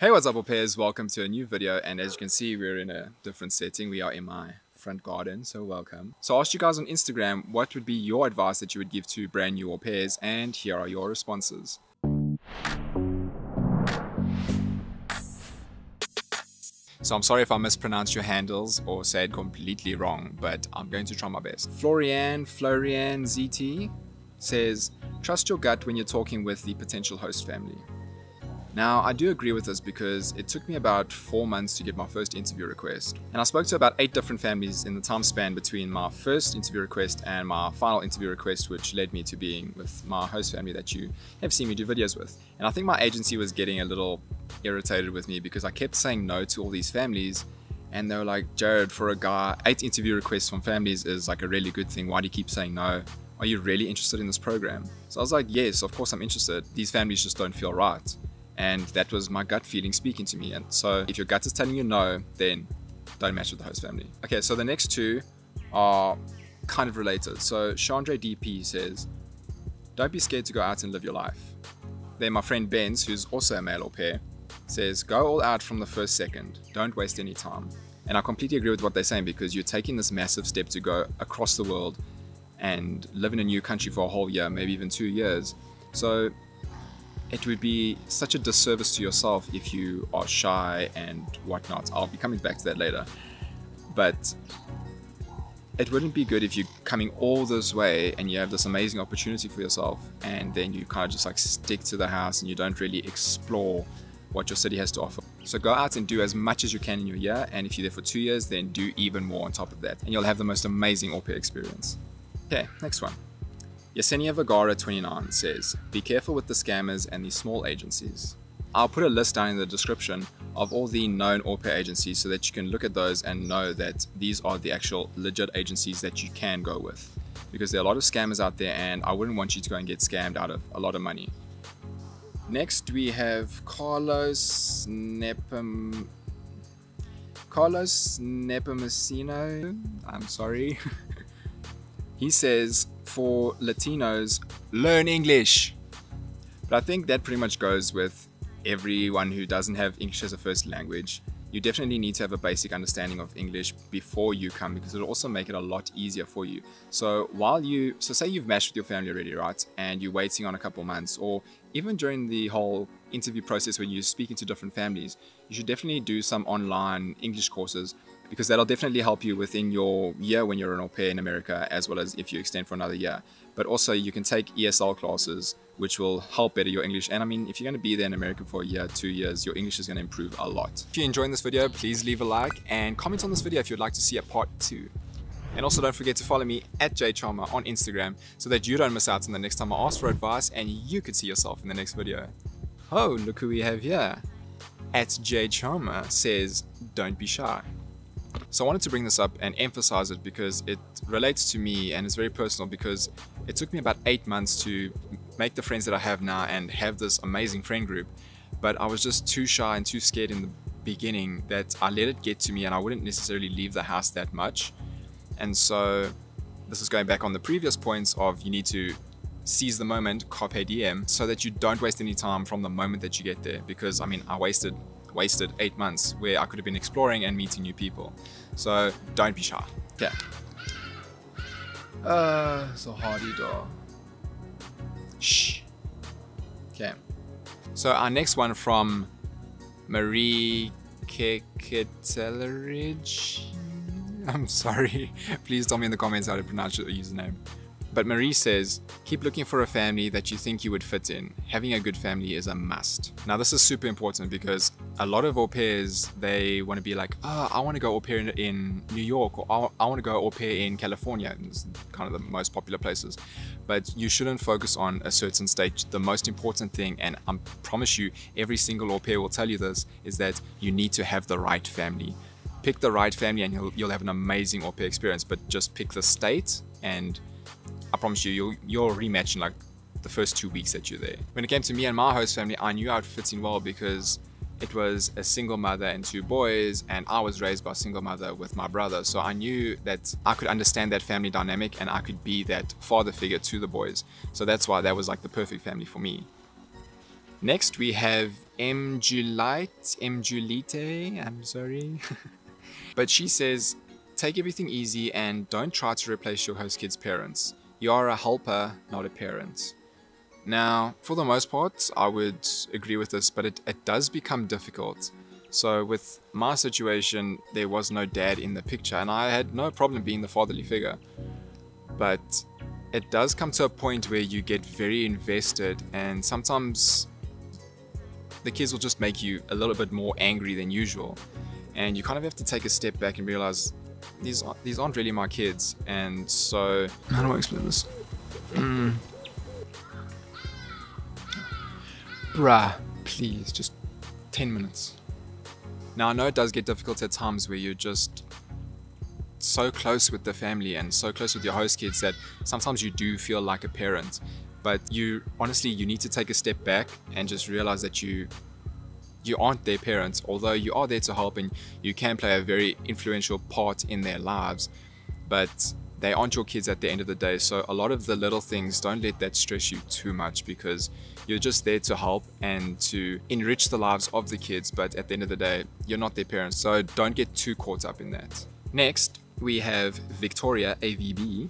Hey, what's up, au pairs? Welcome to a new video. And as you can see, we're in a different setting. We are in my front garden, so welcome. So I asked you guys on Instagram what would be your advice that you would give to brand new au pairs, and here are your responses. So I'm sorry if I mispronounced your handles or say it completely wrong, but I'm going to try my best. Florian, Florian ZT says, trust your gut when you're talking with the potential host family. Now, I do agree with this because it took me about four months to get my first interview request. And I spoke to about eight different families in the time span between my first interview request and my final interview request, which led me to being with my host family that you have seen me do videos with. And I think my agency was getting a little irritated with me because I kept saying no to all these families. And they were like, Jared, for a guy, eight interview requests from families is like a really good thing. Why do you keep saying no? Are you really interested in this program? So I was like, yes, of course I'm interested. These families just don't feel right. And that was my gut feeling speaking to me. And so if your gut is telling you no, then don't match with the host family. Okay, so the next two are kind of related. So Chandra DP says, don't be scared to go out and live your life. Then my friend Benz, who's also a male au pair, says, go all out from the first second. Don't waste any time. And I completely agree with what they're saying because you're taking this massive step to go across the world and live in a new country for a whole year, maybe even two years. So it would be such a disservice to yourself if you are shy and whatnot. I'll be coming back to that later. But it wouldn't be good if you're coming all this way and you have this amazing opportunity for yourself and then you kind of just like stick to the house and you don't really explore what your city has to offer. So go out and do as much as you can in your year and if you're there for two years then do even more on top of that and you'll have the most amazing au pair experience. Okay, next one. Yesenia Vergara 29 says, Be careful with the scammers and the small agencies. I'll put a list down in the description of all the known au pair agencies so that you can look at those and know that these are the actual legit agencies that you can go with. Because there are a lot of scammers out there and I wouldn't want you to go and get scammed out of a lot of money. Next we have Carlos Nepom Carlos Nepomuceno. I'm sorry. he says for Latinos, learn English. But I think that pretty much goes with everyone who doesn't have English as a first language. You definitely need to have a basic understanding of English before you come because it'll also make it a lot easier for you. So while you, so say you've matched with your family already, right? And you're waiting on a couple months, or even during the whole interview process when you're speaking to different families, you should definitely do some online English courses because that'll definitely help you within your year when you're an au pair in America, as well as if you extend for another year. But also, you can take ESL classes, which will help better your English. And I mean, if you're going to be there in America for a year, two years, your English is going to improve a lot. If you're enjoying this video, please leave a like and comment on this video if you'd like to see a part two. And also don't forget to follow me at jcharmer on Instagram so that you don't miss out on the next time I ask for advice and you could see yourself in the next video. Oh, look who we have here. At jcharmer says, don't be shy. So I wanted to bring this up and emphasize it because it relates to me and it's very personal because it took me about eight months to make the friends that I have now and have this amazing friend group. But I was just too shy and too scared in the beginning that I let it get to me and I wouldn't necessarily leave the house that much. And so this is going back on the previous points of you need to seize the moment, carpe diem, so that you don't waste any time from the moment that you get there. Because I mean, I wasted wasted eight months where I could have been exploring and meeting new people. So don't be shy. Yeah. Uh, so hadeda. Shh. Okay. So our next one from Marie Keketelerich. I'm sorry. Please tell me in the comments how to pronounce your username. But Marie says, keep looking for a family that you think you would fit in. Having a good family is a must. Now, this is super important because a lot of au pairs, they want to be like, oh, I want to go au pair in, in New York or ah, I, I want to go au pair in California. It's kind of the most popular places. But you shouldn't focus on a certain state. The most important thing, and I promise you, every single au pair will tell you this, is that you need to have the right family pick the right family and you'll, you'll have an amazing au pair experience but just pick the state and I promise you, you'll, you'll rematch in like the first two weeks that you're there. When it came to me and my host family, I knew I'd fit in well because it was a single mother and two boys, and I was raised by a single mother with my brother. So I knew that I could understand that family dynamic and I could be that father figure to the boys. So that's why that was like the perfect family for me. Next, we have M. Julite, M. Julite, I'm sorry. but she says, take everything easy and don't try to replace your host kid's parents. You are a helper, not a parent. Now, for the most part, I would agree with this, but it, it does become difficult. So, with my situation, there was no dad in the picture, and I had no problem being the fatherly figure. But it does come to a point where you get very invested, and sometimes the kids will just make you a little bit more angry than usual. And you kind of have to take a step back and realize these aren't, these aren't really my kids. And so, how do I explain this? Mm. Bruh, please, just 10 minutes. Now, I know it does get difficult at times where you're just so close with the family and so close with your host kids that sometimes you do feel like a parent but you honestly you need to take a step back and just realize that you you aren't their parents. Although you are there to help and you can play a very influential part in their lives but they aren't your kids at the end of the day. So a lot of the little things don't let that stress you too much because you're just there to help and to enrich the lives of the kids. But at the end of the day you're not their parents. So don't get too caught up in that. Next we have victoria avb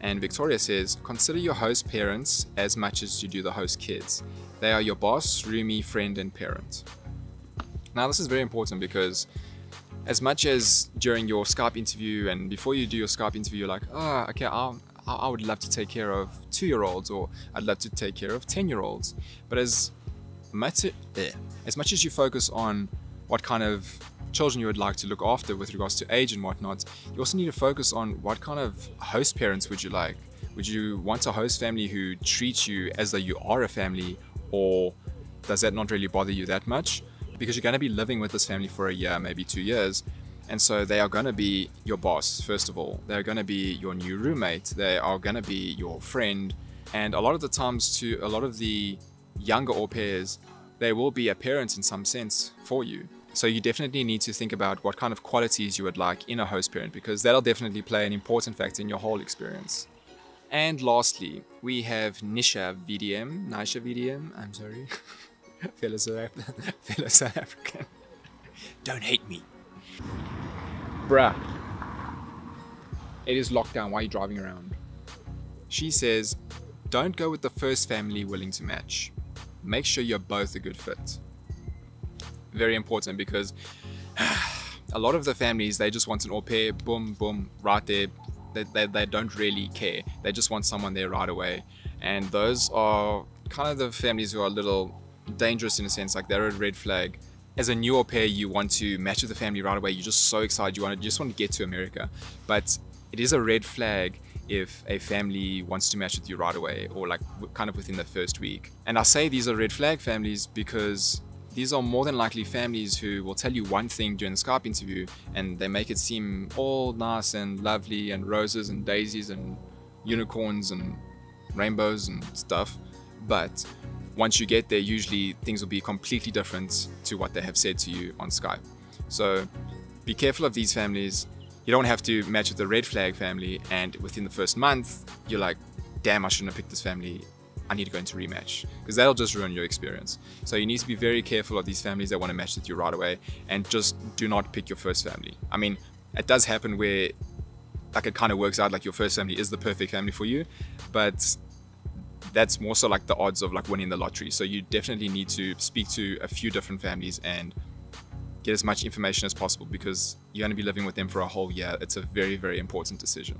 and Victoria says, consider your host parents as much as you do the host kids. They are your boss, roomie, friend, and parent. Now, this is very important because as much as during your Skype interview and before you do your Skype interview, you're like, oh, okay, I'll, I would love to take care of two year olds or I'd love to take care of 10 year olds. But as much, eh, as much as you focus on what kind of children you would like to look after with regards to age and whatnot, you also need to focus on what kind of host parents would you like. Would you want a host family who treats you as though you are a family, or does that not really bother you that much? Because you're going to be living with this family for a year, maybe two years, and so they are going to be your boss, first of all. They're going to be your new roommate. They are going to be your friend. And a lot of the times, to a lot of the younger au pairs, they will be a parent in some sense for you. So you definitely need to think about what kind of qualities you would like in a host parent because that'll definitely play an important factor in your whole experience. And lastly, we have Nisha VDM, Nisha VDM, I'm sorry, fellow South, fellow South African. Don't hate me. Bruh. It is lockdown, why are you driving around? She says, don't go with the first family willing to match. Make sure you're both a good fit very important because a lot of the families they just want an au pair, boom, boom, right there. They, they, they don't really care. They just want someone there right away. And those are kind of the families who are a little dangerous in a sense, like they're a red flag. As a new au pair, you want to match with the family right away. You're just so excited. You want to you just want to get to America, but it is a red flag if a family wants to match with you right away or like kind of within the first week. And I say these are red flag families because these are more than likely families who will tell you one thing during the Skype interview and they make it seem all nice and lovely and roses and daisies and unicorns and rainbows and stuff. But once you get there, usually things will be completely different to what they have said to you on Skype. So be careful of these families. You don't have to match with the red flag family, and within the first month, you're like, damn, I shouldn't have picked this family. I need to go into rematch because that'll just ruin your experience. So you need to be very careful of these families that want to match with you right away and just do not pick your first family. I mean, it does happen where like it kind of works out like your first family is the perfect family for you, but that's more so like the odds of like winning the lottery. So you definitely need to speak to a few different families and get as much information as possible because you're going to be living with them for a whole year. It's a very, very important decision.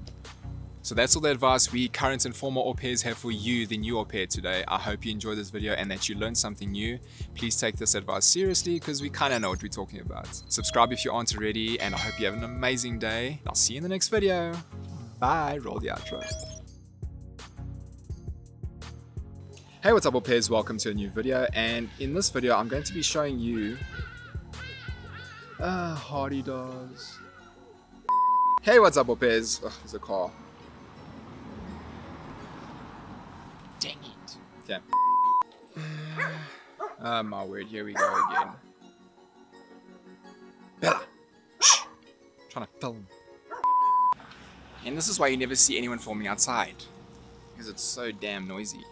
So that's all the advice we current and former au pairs have for you, the new au pair today. I hope you enjoyed this video and that you learned something new. Please take this advice seriously because we kind of know what we're talking about. Subscribe if you aren't already and I hope you have an amazing day. I'll see you in the next video. Bye. Roll the outro. Hey, what's up au pairs? Welcome to a new video and in this video I'm going to be showing you uh, hadedas. Hey, what's up, pairs? Ugh, there's a car. Okay. oh my word, here we go again. Bella! Shh! I'm trying to film. And this is why you never see anyone filming outside. Because it's so damn noisy.